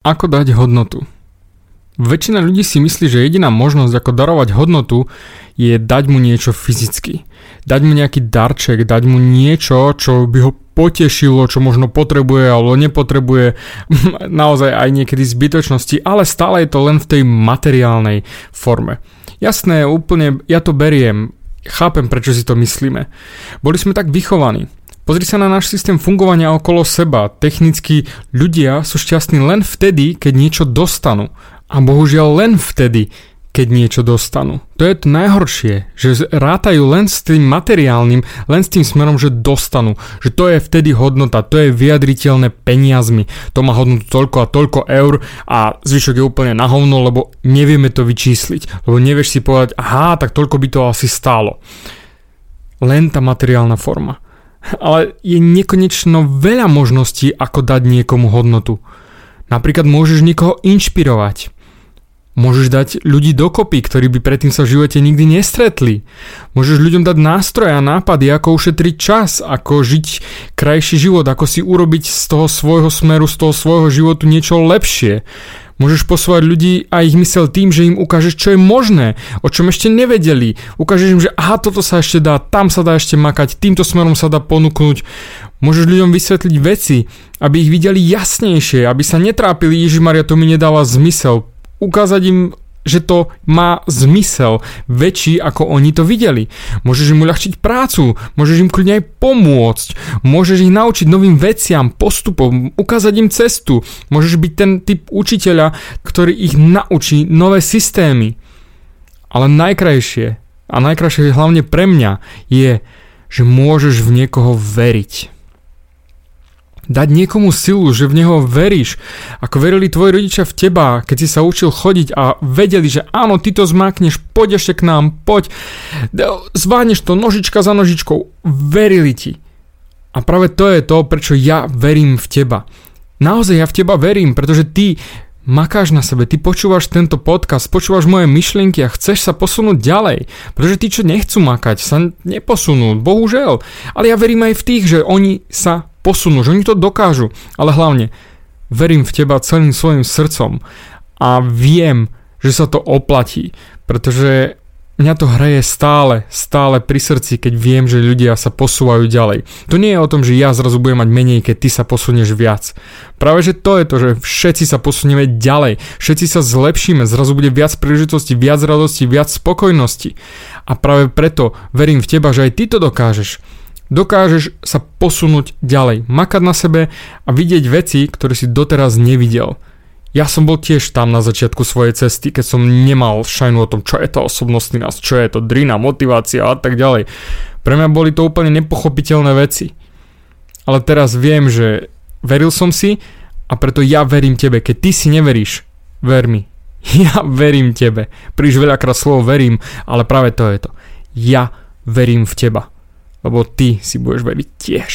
Ako dať hodnotu? Väčšina ľudí si myslí, že jediná možnosť ako darovať hodnotu je dať mu niečo fyzicky. Dať mu nejaký darček, dať mu niečo, čo by ho potešilo, čo možno potrebuje alebo nepotrebuje, naozaj aj niekedy zbytočnosti, ale stále je to len v tej materiálnej forme. Jasné, úplne, ja to beriem, chápem, prečo si to myslíme. Boli sme tak vychovaní. Pozri sa na náš systém fungovania okolo seba. Technicky ľudia sú šťastní len vtedy, keď niečo dostanú. A bohužiaľ len vtedy, keď niečo dostanú. To je to najhoršie, že rátajú len s tým materiálnym, len s tým smerom, že dostanú. Že to je vtedy hodnota, to je vyjadriteľné peniazmi. To má hodnotu toľko a toľko eur a zvyšok je úplne na hovno, lebo nevieme to vyčísliť. Lebo nevieš si povedať, aha, tak toľko by to asi stálo. Len tá materiálna forma ale je nekonečno veľa možností, ako dať niekomu hodnotu. Napríklad môžeš niekoho inšpirovať. Môžeš dať ľudí dokopy, ktorí by predtým sa v živote nikdy nestretli. Môžeš ľuďom dať nástroje a nápady, ako ušetriť čas, ako žiť krajší život, ako si urobiť z toho svojho smeru, z toho svojho životu niečo lepšie. Môžeš posúvať ľudí a ich mysel tým, že im ukážeš, čo je možné, o čom ešte nevedeli. Ukážeš im, že aha, toto sa ešte dá, tam sa dá ešte makať, týmto smerom sa dá ponúknuť. Môžeš ľuďom vysvetliť veci, aby ich videli jasnejšie, aby sa netrápili, Ježiš Maria, to mi nedáva zmysel. Ukázať im že to má zmysel väčší, ako oni to videli. Môžeš im uľahčiť prácu, môžeš im kľudne aj pomôcť, môžeš ich naučiť novým veciam, postupom, ukázať im cestu, môžeš byť ten typ učiteľa, ktorý ich naučí nové systémy. Ale najkrajšie, a najkrajšie hlavne pre mňa, je, že môžeš v niekoho veriť dať niekomu silu, že v neho veríš, ako verili tvoji rodičia v teba, keď si sa učil chodiť a vedeli, že áno, ty to zmákneš, poď ešte k nám, poď, zváneš to nožička za nožičkou, verili ti. A práve to je to, prečo ja verím v teba. Naozaj ja v teba verím, pretože ty makáš na sebe, ty počúvaš tento podcast, počúvaš moje myšlienky a chceš sa posunúť ďalej. Pretože tí, čo nechcú makať, sa neposunú, bohužel. Ale ja verím aj v tých, že oni sa posunú, že oni to dokážu. Ale hlavne, verím v teba celým svojim srdcom a viem, že sa to oplatí, pretože mňa to hraje stále, stále pri srdci, keď viem, že ľudia sa posúvajú ďalej. To nie je o tom, že ja zrazu budem mať menej, keď ty sa posunieš viac. Práve, že to je to, že všetci sa posunieme ďalej, všetci sa zlepšíme, zrazu bude viac príležitosti, viac radosti, viac spokojnosti. A práve preto verím v teba, že aj ty to dokážeš dokážeš sa posunúť ďalej, makať na sebe a vidieť veci, ktoré si doteraz nevidel. Ja som bol tiež tam na začiatku svojej cesty, keď som nemal šajnu o tom, čo je to osobnostný nás, čo je to drina, motivácia a tak ďalej. Pre mňa boli to úplne nepochopiteľné veci. Ale teraz viem, že veril som si a preto ja verím tebe. Keď ty si neveríš, ver mi. Ja verím tebe. Príliš veľakrát slovo verím, ale práve to je to. Ja verím v teba lebo ty si budeš veriť tiež.